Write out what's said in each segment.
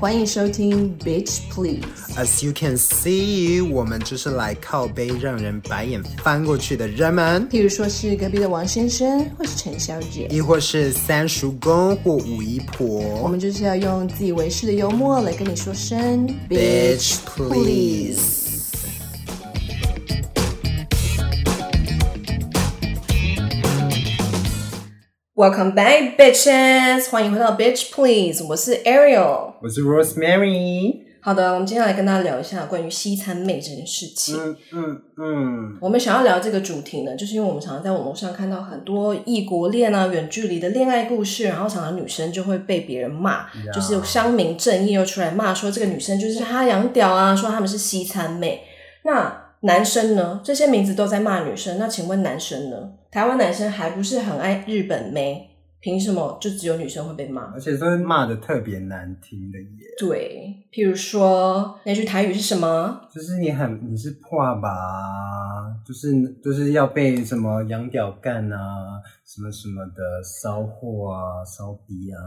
欢迎收听 Bitch Please。As you can see，我们就是来靠背让人白眼翻过去的人们。譬如说是隔壁的王先生，或是陈小姐，亦或是三叔公或五姨婆。我们就是要用自以为是的幽默来跟你说声 Bitch Please。Welcome back, bitches！欢迎回到 Bitch Please，我是 Ariel，我是 Rosemary。好的，我们接下来跟大家聊一下关于西餐妹这件事情。嗯嗯嗯。我们想要聊这个主题呢，就是因为我们常常在网络上看到很多异国恋啊、远距离的恋爱故事，然后常常女生就会被别人骂.就是乡民正义又出来骂说这个女生就是哈洋屌啊，说他们是西餐妹。那男生呢？这些名字都在骂女生，那请问男生呢？台湾男生还不是很爱日本妹，凭什么就只有女生会被骂？而且都是骂的特别难听的耶。对，譬如说那句台语是什么？就是你很你是破吧，就是就是要被什么洋屌干啊，什么什么的骚货啊，骚逼啊。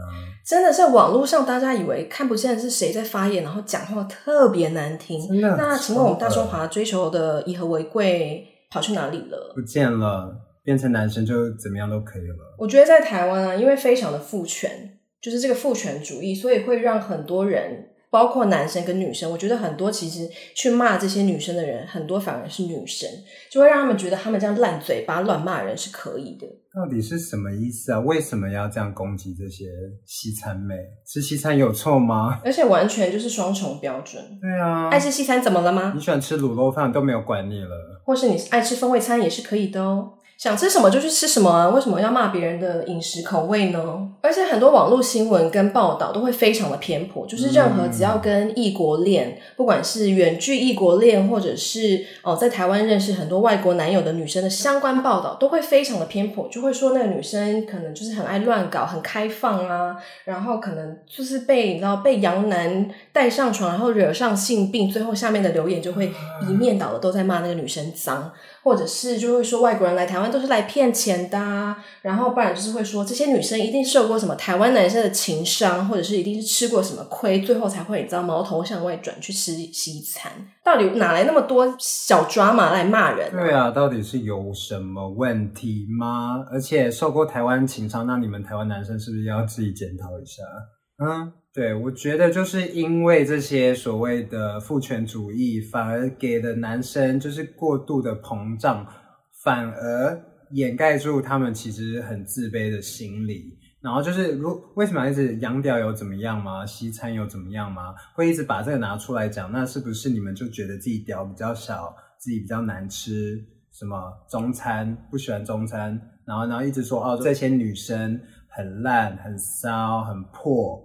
真的是网络上大家以为看不见是谁在发言，然后讲话特别难听。真的？那请问我们大中华追求的以和为贵跑去哪里了？不见了。变成男生就怎么样都可以了。我觉得在台湾啊，因为非常的父权，就是这个父权主义，所以会让很多人，包括男生跟女生，我觉得很多其实去骂这些女生的人，很多反而是女生，就会让他们觉得他们这样烂嘴巴乱骂人是可以的。到底是什么意思啊？为什么要这样攻击这些西餐妹？吃西餐有错吗？而且完全就是双重标准。对啊，爱吃西餐怎么了吗？你喜欢吃卤肉饭都没有管你了，或是你爱吃风味餐也是可以的哦。想吃什么就去吃什么啊！为什么要骂别人的饮食口味呢？而且很多网络新闻跟报道都会非常的偏颇，就是任何只要跟异国恋，嗯、不管是远距异国恋，或者是哦在台湾认识很多外国男友的女生的相关报道，都会非常的偏颇，就会说那个女生可能就是很爱乱搞，很开放啊，然后可能就是被你知道被洋男带上床，然后惹上性病，最后下面的留言就会一面倒的都在骂那个女生脏。或者是就会说外国人来台湾都是来骗钱的啊，然后不然就是会说这些女生一定受过什么台湾男生的情伤，或者是一定是吃过什么亏，最后才会你知道毛头向外转去吃西餐。到底哪来那么多小抓马来骂人啊？对啊，到底是有什么问题吗？而且受过台湾情伤，那你们台湾男生是不是要自己检讨一下？嗯。对，我觉得就是因为这些所谓的父权主义，反而给了男生就是过度的膨胀，反而掩盖住他们其实很自卑的心理。然后就是，如为什么一直洋屌有怎么样吗？西餐有怎么样吗？会一直把这个拿出来讲，那是不是你们就觉得自己屌比较小，自己比较难吃？什么中餐不喜欢中餐，然后然后一直说哦，这些女生很烂、很骚、很破。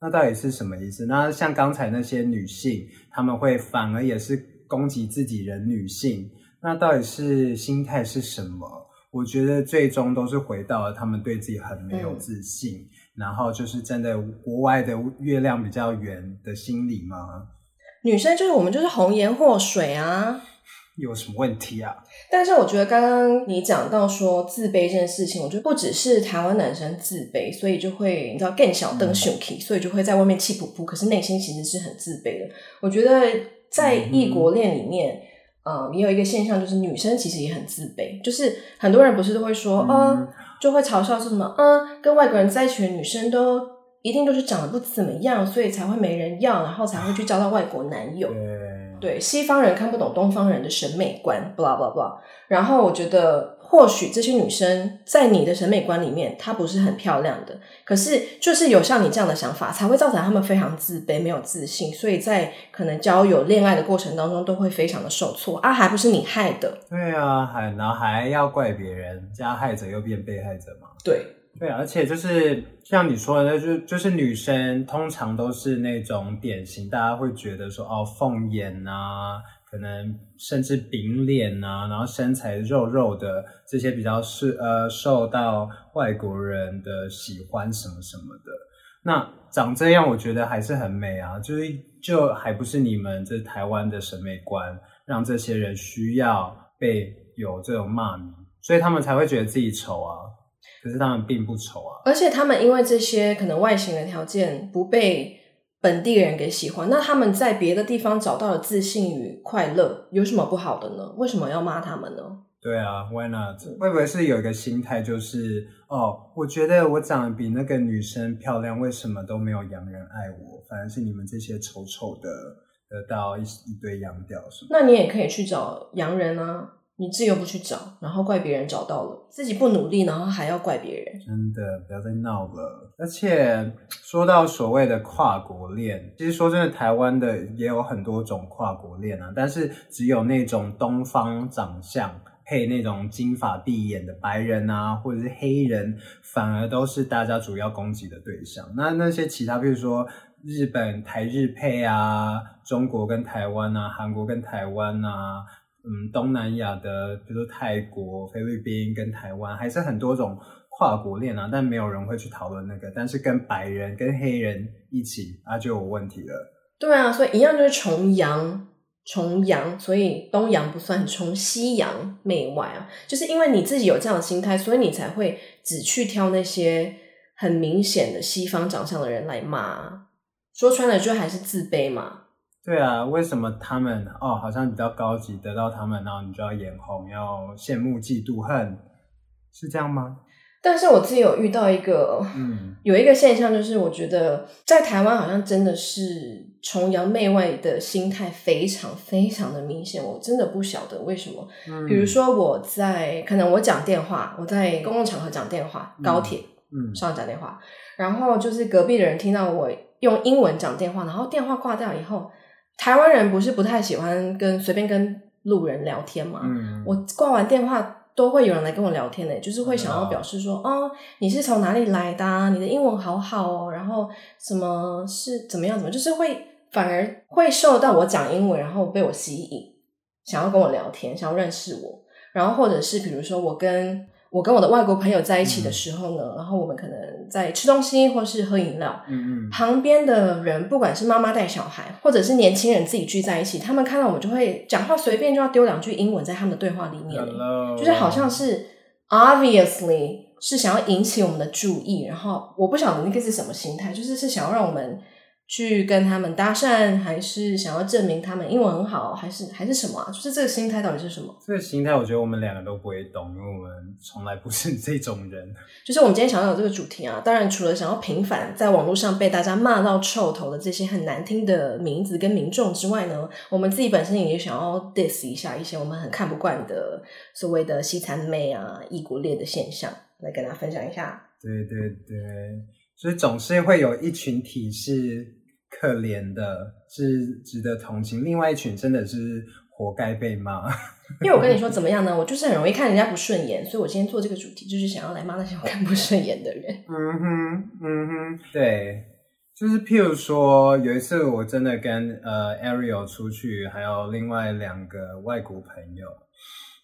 那到底是什么意思？那像刚才那些女性，她们会反而也是攻击自己人女性，那到底是心态是什么？我觉得最终都是回到了她们对自己很没有自信，嗯、然后就是站在国外的月亮比较圆的心理吗？女生就是我们就是红颜祸水啊。有什么问题啊？但是我觉得刚刚你讲到说自卑这件事情，我觉得不只是台湾男生自卑，所以就会你知道更小灯熊 k，所以就会在外面气噗噗，可是内心其实是很自卑的。我觉得在异国恋里面，啊、嗯，也、呃、有一个现象，就是女生其实也很自卑，就是很多人不是都会说，嗯、呃，就会嘲笑说什么，嗯、呃，跟外国人在一起的女生都一定都是长得不怎么样，所以才会没人要，然后才会去交到外国男友。对，西方人看不懂东方人的审美观，blah blah blah。然后我觉得，或许这些女生在你的审美观里面，她不是很漂亮的，可是就是有像你这样的想法，才会造成她们非常自卑、没有自信，所以在可能交友、恋爱的过程当中，都会非常的受挫啊，还不是你害的？对啊，还然后还要怪别人，加害者又变被害者嘛？对。对，而且就是像你说的，就就是女生通常都是那种典型，大家会觉得说哦，凤眼啊，可能甚至饼脸啊，然后身材肉肉的这些比较是呃受到外国人的喜欢什么什么的。那长这样，我觉得还是很美啊，就是就还不是你们这台湾的审美观让这些人需要被有这种骂名，所以他们才会觉得自己丑啊。可是他们并不丑啊，而且他们因为这些可能外形的条件不被本地人给喜欢，那他们在别的地方找到了自信与快乐，有什么不好的呢？为什么要骂他们呢？对啊，Why not？会不会是有一个心态，就是哦，我觉得我长得比那个女生漂亮，为什么都没有洋人爱我？反而是你们这些丑丑的得到一一堆洋屌什么？那你也可以去找洋人啊。你自己又不去找，然后怪别人找到了，自己不努力，然后还要怪别人，真的不要再闹了。而且说到所谓的跨国恋，其实说真的，台湾的也有很多种跨国恋啊，但是只有那种东方长相配那种金发碧眼的白人啊，或者是黑人，反而都是大家主要攻击的对象。那那些其他，比如说日本台日配啊，中国跟台湾啊，韩国跟台湾啊。嗯，东南亚的，比如泰国、菲律宾跟台湾，还是很多种跨国恋啊，但没有人会去讨论那个。但是跟白人、跟黑人一起啊，就有问题了。对啊，所以一样就是崇洋，崇洋，所以东洋不算，崇西洋媚外啊，就是因为你自己有这样的心态，所以你才会只去挑那些很明显的西方长相的人来骂。说穿了，就还是自卑嘛。对啊，为什么他们哦好像比较高级，得到他们，然后你就要眼红，要羡慕、嫉妒、恨，是这样吗？但是我自己有遇到一个，嗯，有一个现象，就是我觉得在台湾好像真的是崇洋媚外的心态非常非常的明显，我真的不晓得为什么。嗯，比如说我在可能我讲电话，我在公共场合讲电话，高铁，嗯，上讲电话，然后就是隔壁的人听到我用英文讲电话，然后电话挂掉以后。台湾人不是不太喜欢跟随便跟路人聊天嘛？嗯，我挂完电话都会有人来跟我聊天的，就是会想要表示说，哦，哦，你是从哪里来的啊？你的英文好好哦，然后什么是怎么样怎么，就是会反而会受到我讲英文，然后被我吸引，想要跟我聊天，想要认识我，然后或者是比如说我跟。我跟我的外国朋友在一起的时候呢，嗯、然后我们可能在吃东西或是喝饮料，嗯嗯，旁边的人不管是妈妈带小孩，或者是年轻人自己聚在一起，他们看到我们就会讲话随便就要丢两句英文在他们的对话里面，Hello. 就是好像是 obviously 是想要引起我们的注意，然后我不晓得那个是什么心态，就是是想要让我们。去跟他们搭讪，还是想要证明他们英文很好，还是还是什么啊？就是这个心态到底是什么？这个心态，我觉得我们两个都不会懂，因为我们从来不是这种人。就是我们今天想要有这个主题啊，当然除了想要平反在网络上被大家骂到臭头的这些很难听的名字跟民众之外呢，我们自己本身也想要 diss 一下一些我们很看不惯的所谓的西餐妹啊、异国恋的现象，来跟大家分享一下。对对对，所以总是会有一群体是。可怜的是值得同情，另外一群真的是活该被骂。因为我跟你说怎么样呢？我就是很容易看人家不顺眼，所以我今天做这个主题就是想要来骂那些我看不顺眼的人。嗯哼，嗯哼，对，就是譬如说有一次我真的跟呃 Ariel 出去，还有另外两个外国朋友，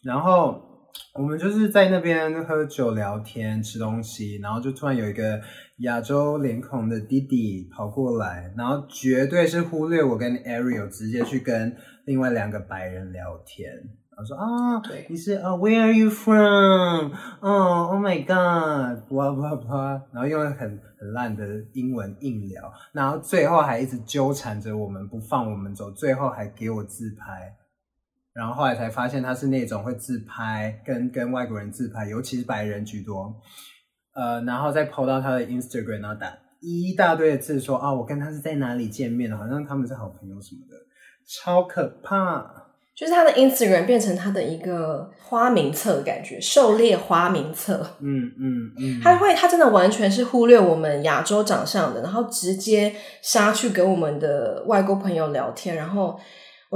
然后。我们就是在那边喝酒、聊天、吃东西，然后就突然有一个亚洲脸孔的弟弟跑过来，然后绝对是忽略我跟 Ariel，直接去跟另外两个白人聊天。他说啊，你是啊，uh，Where are you from？哦，Oh my God，blah blah blah，然后用很很烂的英文硬聊，然后最后还一直纠缠着我们不放我们走，最后还给我自拍。然后后来才发现他是那种会自拍，跟跟外国人自拍，尤其是白人居多。呃，然后再 po 到他的 Instagram，然后打一大堆的字说啊，我跟他是在哪里见面的，好像他们是好朋友什么的，超可怕。就是他的 Instagram 变成他的一个花名册的感觉，狩猎花名册。嗯嗯嗯，他会，他真的完全是忽略我们亚洲长相的，然后直接杀去跟我们的外国朋友聊天，然后。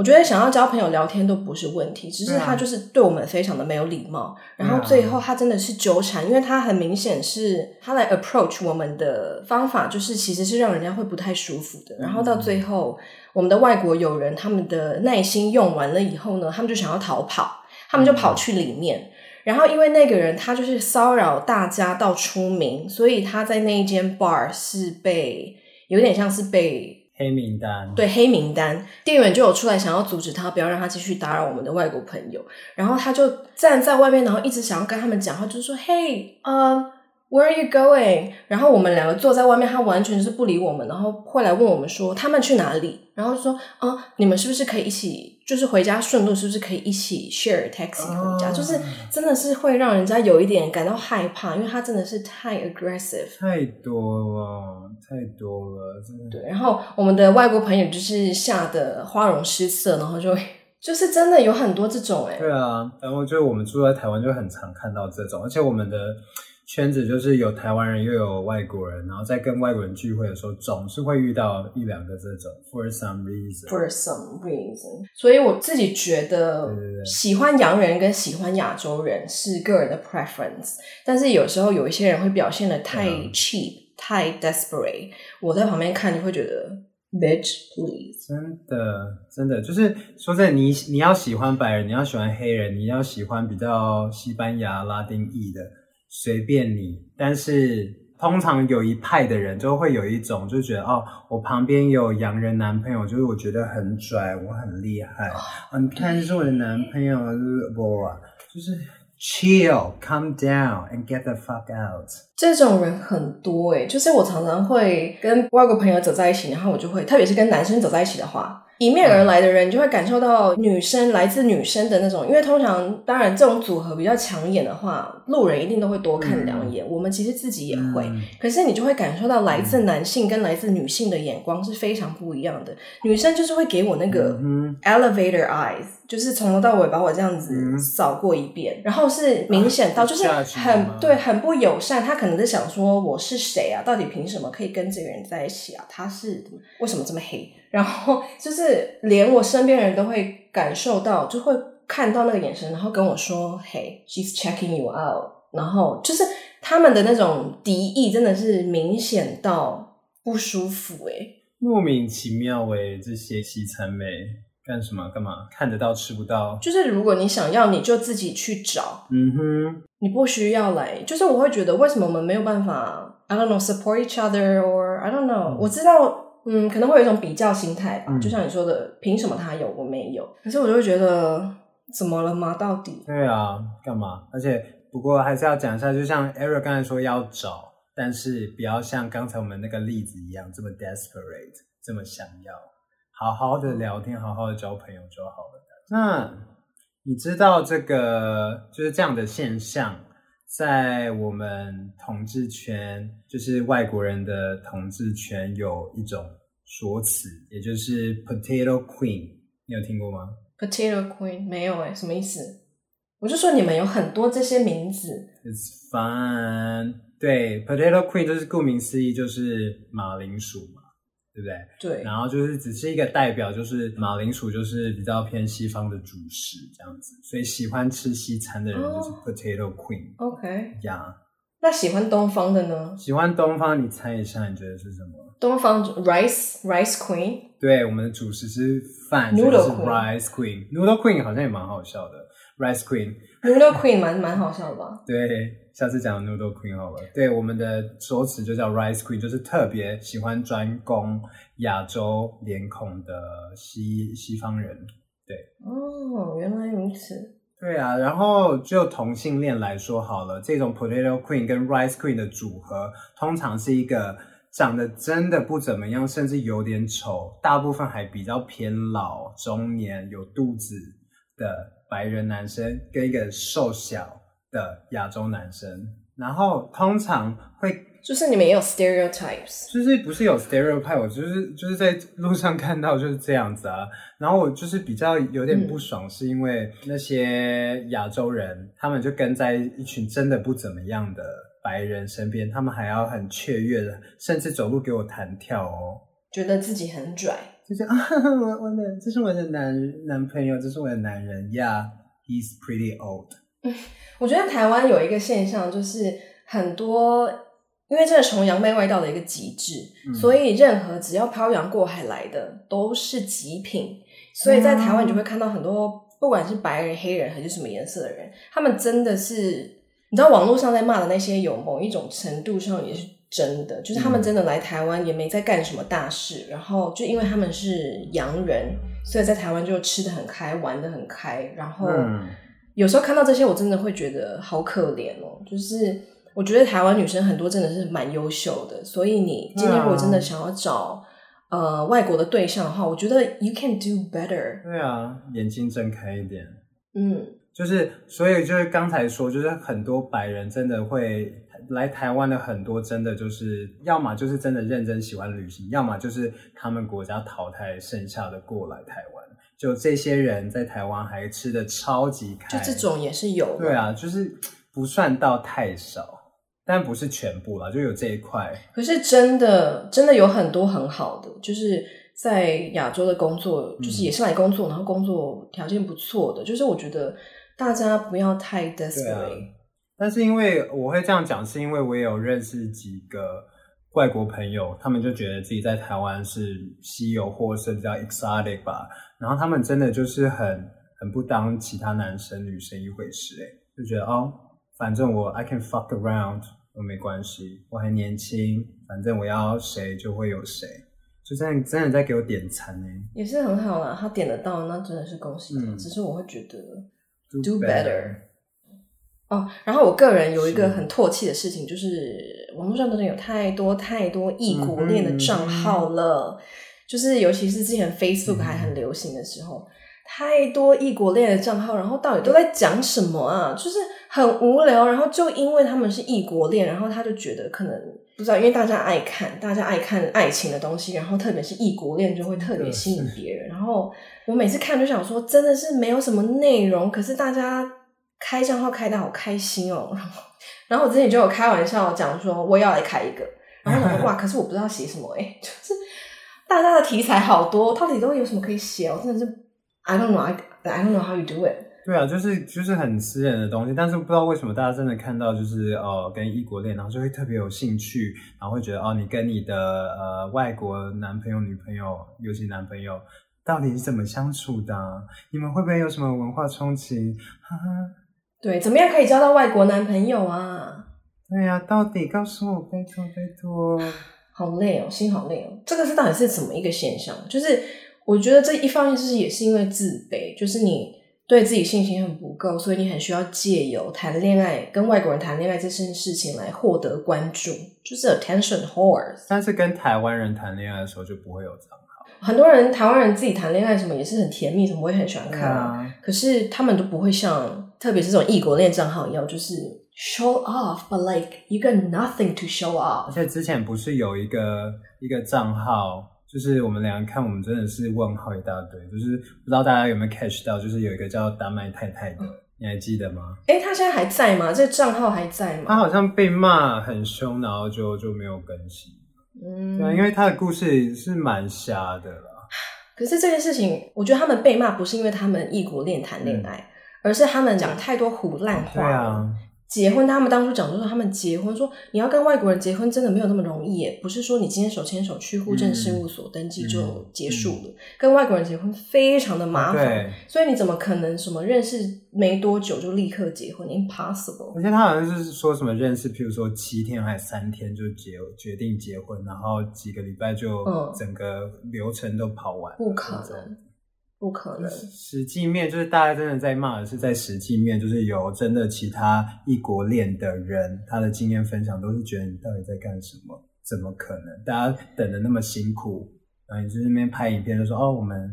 我觉得想要交朋友聊天都不是问题，只是他就是对我们非常的没有礼貌。然后最后他真的是纠缠，因为他很明显是他来 approach 我们的方法，就是其实是让人家会不太舒服的。然后到最后，我们的外国友人他们的耐心用完了以后呢，他们就想要逃跑，他们就跑去里面。然后因为那个人他就是骚扰大家到出名，所以他在那一间 bar 是被有点像是被。黑名单，对，黑名单，店员就有出来想要阻止他，不要让他继续打扰我们的外国朋友。然后他就站在外面，然后一直想要跟他们讲话，就是说：“嘿，呃，Where are you going？然后我们两个坐在外面，他完全是不理我们，然后会来问我们说他们去哪里，然后说啊，你们是不是可以一起，就是回家顺路，是不是可以一起 share taxi 回家？Oh. 就是真的是会让人家有一点感到害怕，因为他真的是太 aggressive，太多了，太多了，真的。对，然后我们的外国朋友就是吓得花容失色，然后就就是真的有很多这种哎、欸，对啊，然后就我们住在台湾就很常看到这种，而且我们的。圈子就是有台湾人又有外国人，然后在跟外国人聚会的时候，总是会遇到一两个这种。For some reason. For some reason. 所以我自己觉得，喜欢洋人跟喜欢亚洲人是个人的 preference，但是有时候有一些人会表现的太 cheap，、嗯、太 desperate。我在旁边看就会觉得，bitch please。真的，真的就是说在你你要喜欢白人，你要喜欢黑人，你要喜欢比较西班牙、拉丁裔的。随便你，但是通常有一派的人就会有一种就觉得哦，我旁边有洋人男朋友，就是我觉得很拽，我很厉害！你看，这是我的男朋友，就是不啊，就是 chill，calm down and get the fuck out。这种人很多诶，就是我常常会跟外国朋友走在一起，然后我就会，特别是跟男生走在一起的话。迎面而来的人，你就会感受到女生来自女生的那种，因为通常当然这种组合比较抢眼的话，路人一定都会多看两眼。嗯、我们其实自己也会，嗯、可是你就会感受到来自男性跟来自女性的眼光是非常不一样的。女生就是会给我那个 elevator eyes，就是从头到尾把我这样子扫过一遍，嗯、然后是明显到就是很对，很不友善。他可能在想说我是谁啊？到底凭什么可以跟这个人在一起啊？他是为什么这么黑？然后就是连我身边人都会感受到，就会看到那个眼神，然后跟我说：“Hey, she's checking you out。”然后就是他们的那种敌意，真的是明显到不舒服诶，莫名其妙诶，这些西餐妹干什么？干嘛？看得到吃不到？就是如果你想要，你就自己去找。嗯哼，你不需要来。就是我会觉得，为什么我们没有办法？I don't know, support each other, or I don't know。我知道。嗯，可能会有一种比较心态吧，嗯、就像你说的，凭什么他有我没有？可是我就会觉得，怎么了吗？到底？对啊，干嘛？而且不过还是要讲一下，就像 Eric 刚才说要找，但是不要像刚才我们那个例子一样这么 desperate，这么想要，好好的聊天，好好的交朋友就好了。那你知道这个就是这样的现象？在我们统治圈，就是外国人的统治圈，有一种说辞，也就是 Potato Queen，你有听过吗？Potato Queen 没有诶，什么意思？我就说你们有很多这些名字。It's fun。对，Potato Queen 就是顾名思义，就是马铃薯嘛。对不对？对，然后就是只是一个代表，就是马铃薯就是比较偏西方的主食这样子，所以喜欢吃西餐的人就是 Potato Queen。OK，呀，yeah. 那喜欢东方的呢？喜欢东方，你猜一下，你觉得是什么？东方 Rice Rice Queen。对，我们的主食是饭，Noodle 是 Rice Queen，Noodle Queen 好像也蛮好笑的，Rice Queen，Noodle Queen 蛮蛮好笑的吧？对。下次讲 Noodle Queen 好了，对，我们的说辞就叫 Rice Queen，就是特别喜欢专攻亚洲脸孔的西西方人。对，哦，原来如此。对啊，然后就同性恋来说好了，这种 Potato Queen 跟 Rice Queen 的组合，通常是一个长得真的不怎么样，甚至有点丑，大部分还比较偏老中年，有肚子的白人男生，跟一个瘦小。的亚洲男生，然后通常会就是你们也有 stereotypes，就是不是有 stereotype，我就是就是在路上看到就是这样子啊。然后我就是比较有点不爽，是因为那些亚洲人，嗯、他们就跟在一群真的不怎么样的白人身边，他们还要很雀跃的，甚至走路给我弹跳哦，觉得自己很拽，就是 啊，我我的这是我的男男朋友，这是我的男人，Yeah，he's pretty old。嗯，我觉得台湾有一个现象，就是很多，因为这是崇洋媚外到的一个极致，嗯、所以任何只要漂洋过海来的都是极品。所以在台湾，你就会看到很多，不管是白人、黑人还是什么颜色的人，他们真的是，你知道网络上在骂的那些，有某一种程度上也是真的，就是他们真的来台湾也没在干什么大事，然后就因为他们是洋人，所以在台湾就吃的很开，玩的很开，然后。嗯有时候看到这些，我真的会觉得好可怜哦。就是我觉得台湾女生很多真的是蛮优秀的，所以你今天如果真的想要找、啊、呃外国的对象的话，我觉得 you can do better。对啊，眼睛睁开一点。嗯，就是所以就是刚才说，就是很多白人真的会来台湾的，很多真的就是要么就是真的认真喜欢旅行，要么就是他们国家淘汰剩下的过来台湾。就这些人在台湾还吃的超级开，就这种也是有的。对啊，就是不算到太少，但不是全部啦，就有这一块。可是真的真的有很多很好的，就是在亚洲的工作，就是也是来工作，嗯、然后工作条件不错的。就是我觉得大家不要太 desperate。啊、但是因为我会这样讲，是因为我也有认识几个外国朋友，他们就觉得自己在台湾是稀有或是比较 exotic 吧。然后他们真的就是很很不当其他男生女生一回事，诶，就觉得哦，反正我 I can fuck around 我没关系，我还年轻，反正我要谁就会有谁，就真的真的在给我点餐呢，也是很好啦，他点得到，那真的是恭喜他。嗯，只是我会觉得 do better。哦，然后我个人有一个很唾弃的事情，是就是网络上真的有太多太多异国恋的账号了。嗯就是，尤其是之前 Facebook 还很流行的时候，嗯、太多异国恋的账号，然后到底都在讲什么啊？就是很无聊，然后就因为他们是异国恋，然后他就觉得可能不知道，因为大家爱看，大家爱看爱情的东西，然后特别是异国恋就会特别吸引别人。然后我每次看就想说，真的是没有什么内容，可是大家开账号开的好开心哦。然后，我之前就有开玩笑讲说，我也要来开一个，然后想说 哇，可是我不知道写什么哎，就是。大家的题材好多，到底都有什么可以写？我真的是 I don't know, I I don't know how you do it。对啊，就是就是很私人的东西，但是不知道为什么大家真的看到就是呃跟异国恋，然后就会特别有兴趣，然后会觉得哦，你跟你的呃外国男朋友、女朋友，尤其男朋友，到底是怎么相处的？你们会不会有什么文化冲击？哈哈，对，怎么样可以交到外国男朋友啊？对呀、啊，到底告诉我，拜托拜托。好累哦，心好累哦。这个是到底是怎么一个现象？就是我觉得这一方面是也是因为自卑，就是你对自己信心很不够，所以你很需要借由谈恋爱、跟外国人谈恋爱这件事情来获得关注，就是 attention whore。但是跟台湾人谈恋爱的时候就不会有这样。很多人台湾人自己谈恋爱什么也是很甜蜜，什么我也很喜欢看，啊，可是他们都不会像，特别是这种异国恋账号一样，就是。Show off, but like you got nothing to show off。而且之前不是有一个一个账号，就是我们两个看，我们真的是问号一大堆。就是不知道大家有没有 catch 到，就是有一个叫丹麦太太的，嗯、你还记得吗？哎、欸、他现在还在吗？这个账号还在吗？他好像被骂很凶，然后就就没有更新。嗯，对，因为他的故事是蛮瞎的啦。可是这件事情，我觉得他们被骂不是因为他们异国恋谈恋爱，嗯、而是他们讲太多胡烂话。对啊。结婚，他们当初讲就是他们结婚，说你要跟外国人结婚，真的没有那么容易耶。不是说你今天手牵手去户政事务所登记就结束了。嗯嗯嗯、跟外国人结婚非常的麻烦，所以你怎么可能什么认识没多久就立刻结婚？Impossible。而且他好像是说什么认识，譬如说七天还是三天就结决定结婚，然后几个礼拜就整个流程都跑完，不可能。不可能。实际面就是大家真的在骂的是在实际面，就是有真的其他异国恋的人，他的经验分享都是觉得你到底在干什么？怎么可能？大家等的那么辛苦，然后你在那边拍影片就说哦，我们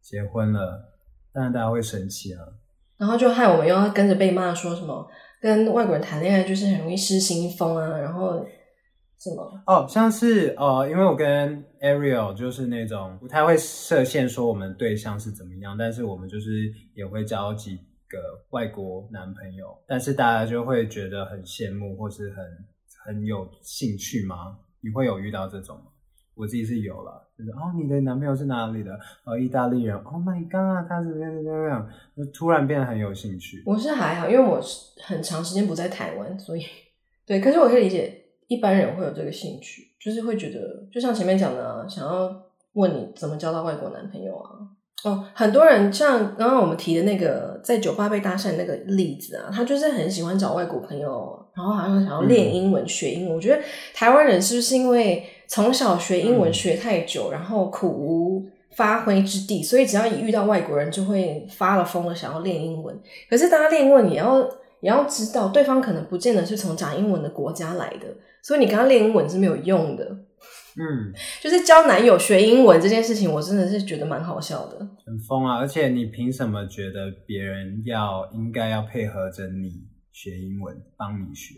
结婚了，当然大家会生气啊。然后就害我们又要跟着被骂，说什么跟外国人谈恋爱就是很容易失心疯啊，然后。什么？哦，像是呃，因为我跟 Ariel 就是那种不太会设限，说我们对象是怎么样，但是我们就是也会交几个外国男朋友，但是大家就会觉得很羡慕或是很很有兴趣吗？你会有遇到这种吗？我自己是有了，就是哦，你的男朋友是哪里的？哦，意大利人。Oh my god，他是怎么样怎么样？就突然变得很有兴趣。我是还好，因为我很长时间不在台湾，所以对，可是我可以理解。一般人会有这个兴趣，就是会觉得，就像前面讲的啊，想要问你怎么交到外国男朋友啊。哦，很多人像刚刚我们提的那个在酒吧被搭讪那个例子啊，他就是很喜欢找外国朋友，然后好像想要练英文、嗯、学英文。我觉得台湾人是不是因为从小学英文学太久，嗯、然后苦无发挥之地，所以只要一遇到外国人就会发了疯了，想要练英文。可是大家练英文也要。也要知道对方可能不见得是从讲英文的国家来的，所以你跟他练英文是没有用的。嗯，就是教男友学英文这件事情，我真的是觉得蛮好笑的，很疯啊！而且你凭什么觉得别人要应该要配合着你学英文，帮你学？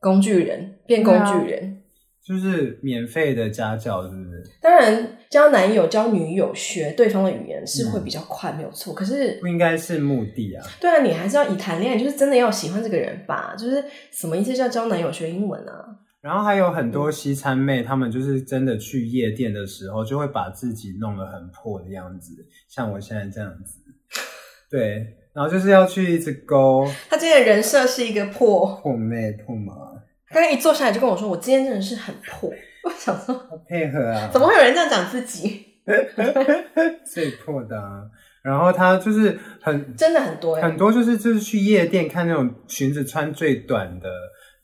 工具人变工具人。就是免费的家教，是不是？当然，教男友、教女友学对方的语言是会比较快，嗯、没有错。可是不应该是目的啊。对啊，你还是要以谈恋爱，就是真的要喜欢这个人吧？就是什么意思叫教男友学英文啊？然后还有很多西餐妹，她、嗯、们就是真的去夜店的时候，就会把自己弄得很破的样子，像我现在这样子。对，然后就是要去一直勾。他今天的人设是一个破破妹破妈。刚刚一坐下来就跟我说，我今天真的是很破。我想说，配合啊，怎么会有人这样讲自己？最破的啊。然后他就是很真的很多，很多就是就是去夜店看那种裙子穿最短的。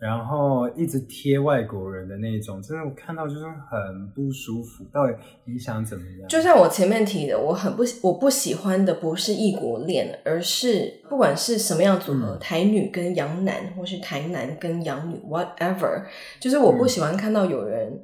然后一直贴外国人的那种，真的我看到就是很不舒服。到底你想怎么样？就像我前面提的，我很不我不喜欢的不是异国恋，而是不管是什么样组合，嗯、台女跟洋男，或是台男跟洋女，whatever，就是我不喜欢看到有人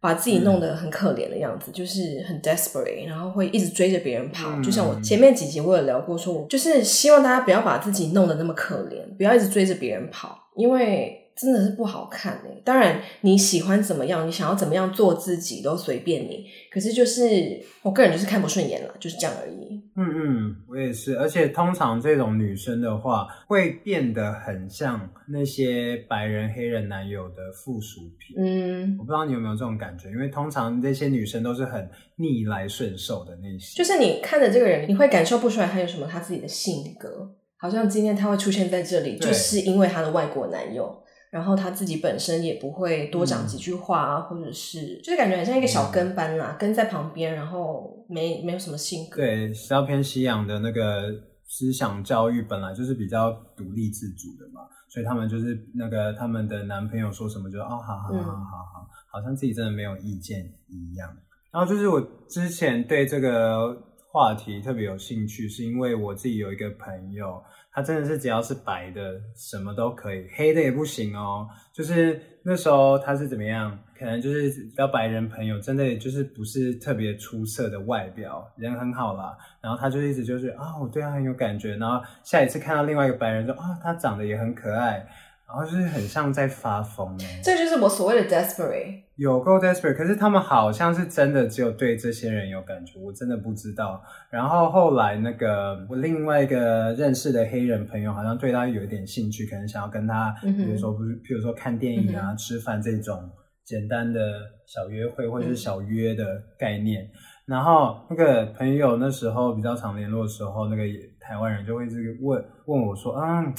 把自己弄得很可怜的样子，嗯、就是很 desperate，然后会一直追着别人跑。嗯、就像我前面几集我有聊过说，说就是希望大家不要把自己弄得那么可怜，不要一直追着别人跑，因为。真的是不好看哎！当然你喜欢怎么样，你想要怎么样做自己都随便你。可是就是我个人就是看不顺眼了，就是这样而已。嗯嗯，我也是。而且通常这种女生的话，会变得很像那些白人黑人男友的附属品。嗯，我不知道你有没有这种感觉，因为通常这些女生都是很逆来顺受的那些。就是你看着这个人，你会感受不出来他有什么他自己的性格，好像今天他会出现在这里，就是因为他的外国男友。然后他自己本身也不会多讲几句话啊，嗯、或者是就是感觉很像一个小跟班啦，嗯、跟在旁边，然后没没有什么性格。对，比较偏西洋的那个思想教育本来就是比较独立自主的嘛，所以他们就是那个他们的男朋友说什么就哦，好好好好好好，好像自己真的没有意见一样。然后就是我之前对这个话题特别有兴趣，是因为我自己有一个朋友。他真的是只要是白的，什么都可以，黑的也不行哦。就是那时候他是怎么样？可能就是比较白人朋友，真的就是不是特别出色的外表，人很好啦。然后他就一直就是啊，我对他很有感觉。然后下一次看到另外一个白人，说啊，他长得也很可爱。然后就是很像在发疯哎，这就是我所谓的 desperate，有够 desperate。可是他们好像是真的只有对这些人有感觉，我真的不知道。然后后来那个我另外一个认识的黑人朋友，好像对他有一点兴趣，可能想要跟他，嗯、比如说不是，比如说看电影啊、嗯、吃饭这种简单的小约会或者是小约的概念。嗯、然后那个朋友那时候比较常联络的时候，那个台湾人就会这个问问我说，嗯。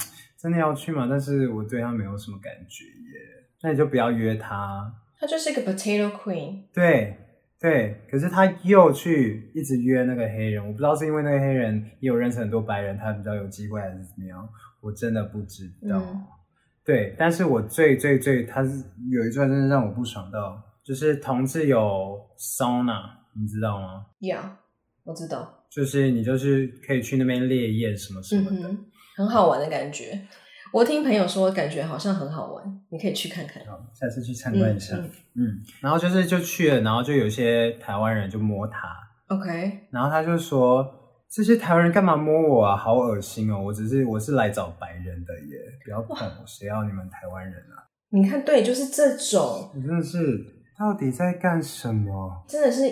真的要去吗？但是我对他没有什么感觉耶。那你就不要约他。他就是一个 potato queen。对对，可是他又去一直约那个黑人，我不知道是因为那个黑人也有认识很多白人，他比较有机会还是怎么样，我真的不知道。嗯、对，但是我最最最，他是有一段真的让我不爽到，就是同志有 sauna，你知道吗？Yeah，我知道。就是你就是可以去那边烈焰什么什么的。嗯很好玩的感觉，我听朋友说，感觉好像很好玩，你可以去看看。好，下次去参观一下。嗯，嗯，然后就是就去了，然后就有些台湾人就摸他。OK。然后他就说：“这些台湾人干嘛摸我啊？好恶心哦！我只是我是来找白人的耶，不要碰我，谁要你们台湾人啊？”你看，对，就是这种。你真的是到底在干什么？真的是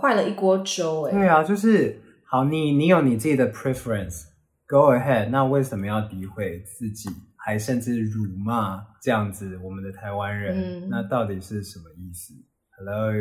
坏了一锅粥哎。对啊，就是好，你你有你自己的 preference。Go ahead，那为什么要诋毁自己，还甚至辱骂这样子我们的台湾人？嗯、那到底是什么意思？Hello，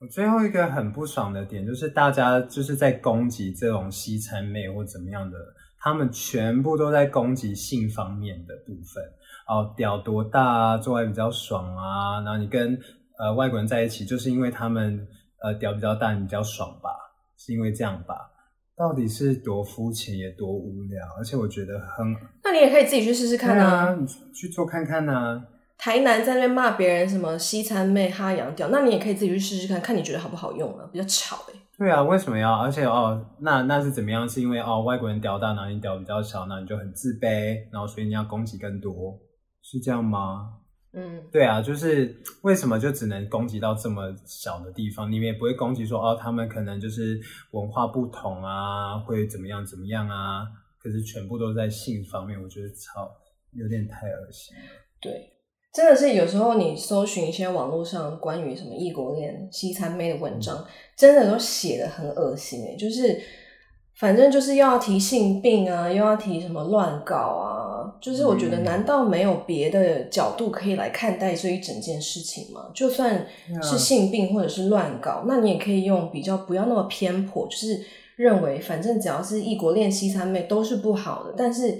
我最后一个很不爽的点就是大家就是在攻击这种西餐妹或怎么样的，他们全部都在攻击性方面的部分哦，屌多大啊，做爱比较爽啊，然后你跟呃外国人在一起，就是因为他们呃屌比较大，你比较爽吧？是因为这样吧？到底是多肤浅也多无聊，而且我觉得很……那你也可以自己去试试看啊，啊，你去做看看啊。台南在那边骂别人什么西餐妹哈洋屌，那你也可以自己去试试看看你觉得好不好用啊？比较吵哎、欸。对啊，为什么要？而且哦，那那是怎么样？是因为哦，外国人屌大，然后你屌比较小，那你就很自卑，然后所以你要攻击更多，是这样吗？嗯，对啊，就是为什么就只能攻击到这么小的地方？你们也不会攻击说哦，他们可能就是文化不同啊，会怎么样怎么样啊？可是全部都在性方面，我觉得超有点太恶心了。对，真的是有时候你搜寻一些网络上关于什么异国恋、西餐妹的文章，嗯、真的都写的很恶心诶，就是反正就是又要提性病啊，又要提什么乱搞啊。就是我觉得，难道没有别的角度可以来看待这一整件事情吗？就算是性病或者是乱搞，那你也可以用比较不要那么偏颇，就是认为反正只要是异国恋西餐妹都是不好的。但是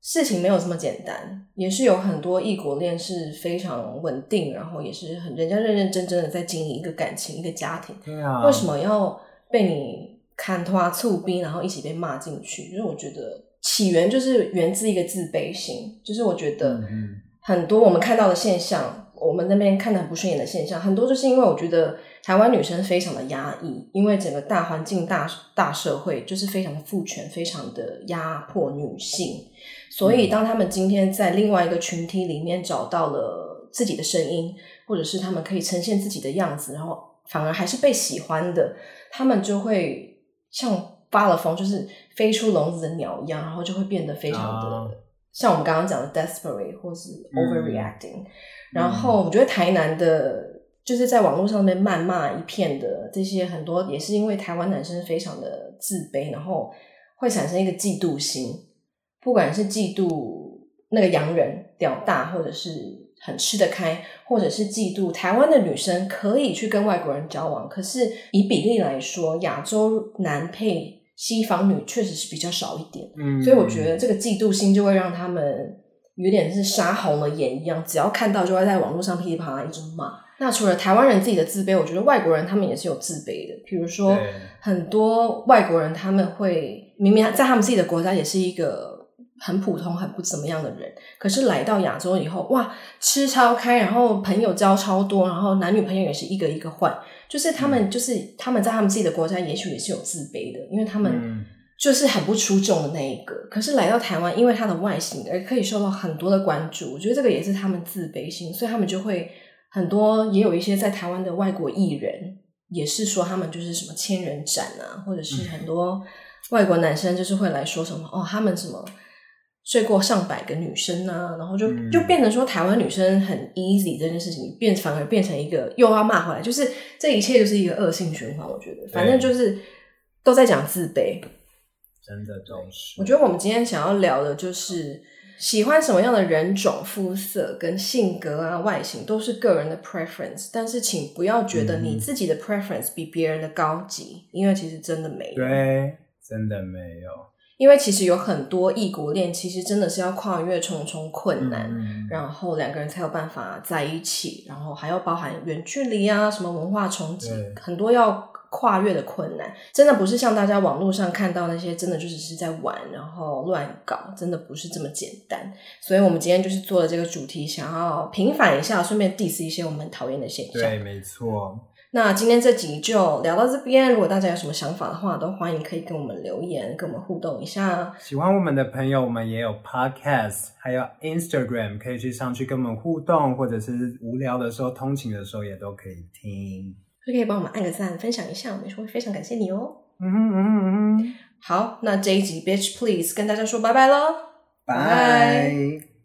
事情没有这么简单，也是有很多异国恋是非常稳定，然后也是很人家认认真真的在经营一个感情、一个家庭。对啊，为什么要被你砍拖醋逼，然后一起被骂进去？因为我觉得。起源就是源自一个自卑心，就是我觉得很多我们看到的现象，我们那边看的很不顺眼的现象，很多就是因为我觉得台湾女生非常的压抑，因为整个大环境、大大社会就是非常的父权，非常的压迫女性，所以当他们今天在另外一个群体里面找到了自己的声音，或者是他们可以呈现自己的样子，然后反而还是被喜欢的，他们就会像。发了疯，就是飞出笼子的鸟一样，然后就会变得非常的、uh, 像我们刚刚讲的 desperate 或是 overreacting、嗯。然后我觉得台南的，就是在网络上面谩骂一片的这些很多，也是因为台湾男生非常的自卑，然后会产生一个嫉妒心，不管是嫉妒那个洋人屌大，或者是。很吃得开，或者是嫉妒台湾的女生可以去跟外国人交往，可是以比例来说，亚洲男配西方女确实是比较少一点。嗯，所以我觉得这个嫉妒心就会让他们有点是杀红了眼一样，只要看到就会在网络上噼里啪啦一直骂。那除了台湾人自己的自卑，我觉得外国人他们也是有自卑的。比如说，很多外国人他们会明明在他们自己的国家也是一个。很普通、很不怎么样的人，可是来到亚洲以后，哇，吃超开，然后朋友交超多，然后男女朋友也是一个一个换。就是他们，就是他们在他们自己的国家，也许也是有自卑的，因为他们就是很不出众的那一个。可是来到台湾，因为他的外形而可以受到很多的关注，我觉得这个也是他们自卑心，所以他们就会很多，也有一些在台湾的外国艺人，也是说他们就是什么千人斩啊，或者是很多外国男生就是会来说什么哦，他们什么。睡过上百个女生啊，然后就就变成说台湾女生很 easy 这件事情，变反而变成一个又要骂回来，就是这一切就是一个恶性循环。我觉得，反正就是都在讲自卑，真的都是。我觉得我们今天想要聊的就是喜欢什么样的人种、肤色跟性格啊、外形都是个人的 preference，但是请不要觉得你自己的 preference 比别人的高级，因为其实真的没有，对，真的没有。因为其实有很多异国恋，其实真的是要跨越重重困难，嗯、然后两个人才有办法在一起，然后还要包含远距离啊，什么文化冲击，很多要跨越的困难，真的不是像大家网络上看到那些，真的就只是在玩，然后乱搞，真的不是这么简单。所以我们今天就是做了这个主题，想要平反一下，顺便 diss 一些我们很讨厌的现象。对，没错。那今天这集就聊到这边。如果大家有什么想法的话，都欢迎可以跟我们留言，跟我们互动一下。喜欢我们的朋友，我们也有 Podcast，还有 Instagram，可以去上去跟我们互动，或者是无聊的时候、通勤的时候也都可以听。就可以帮我们按个赞，分享一下，我们也会非常感谢你哦。嗯哼嗯哼嗯哼。好，那这一集 Bitch Please 跟大家说拜拜喽，拜。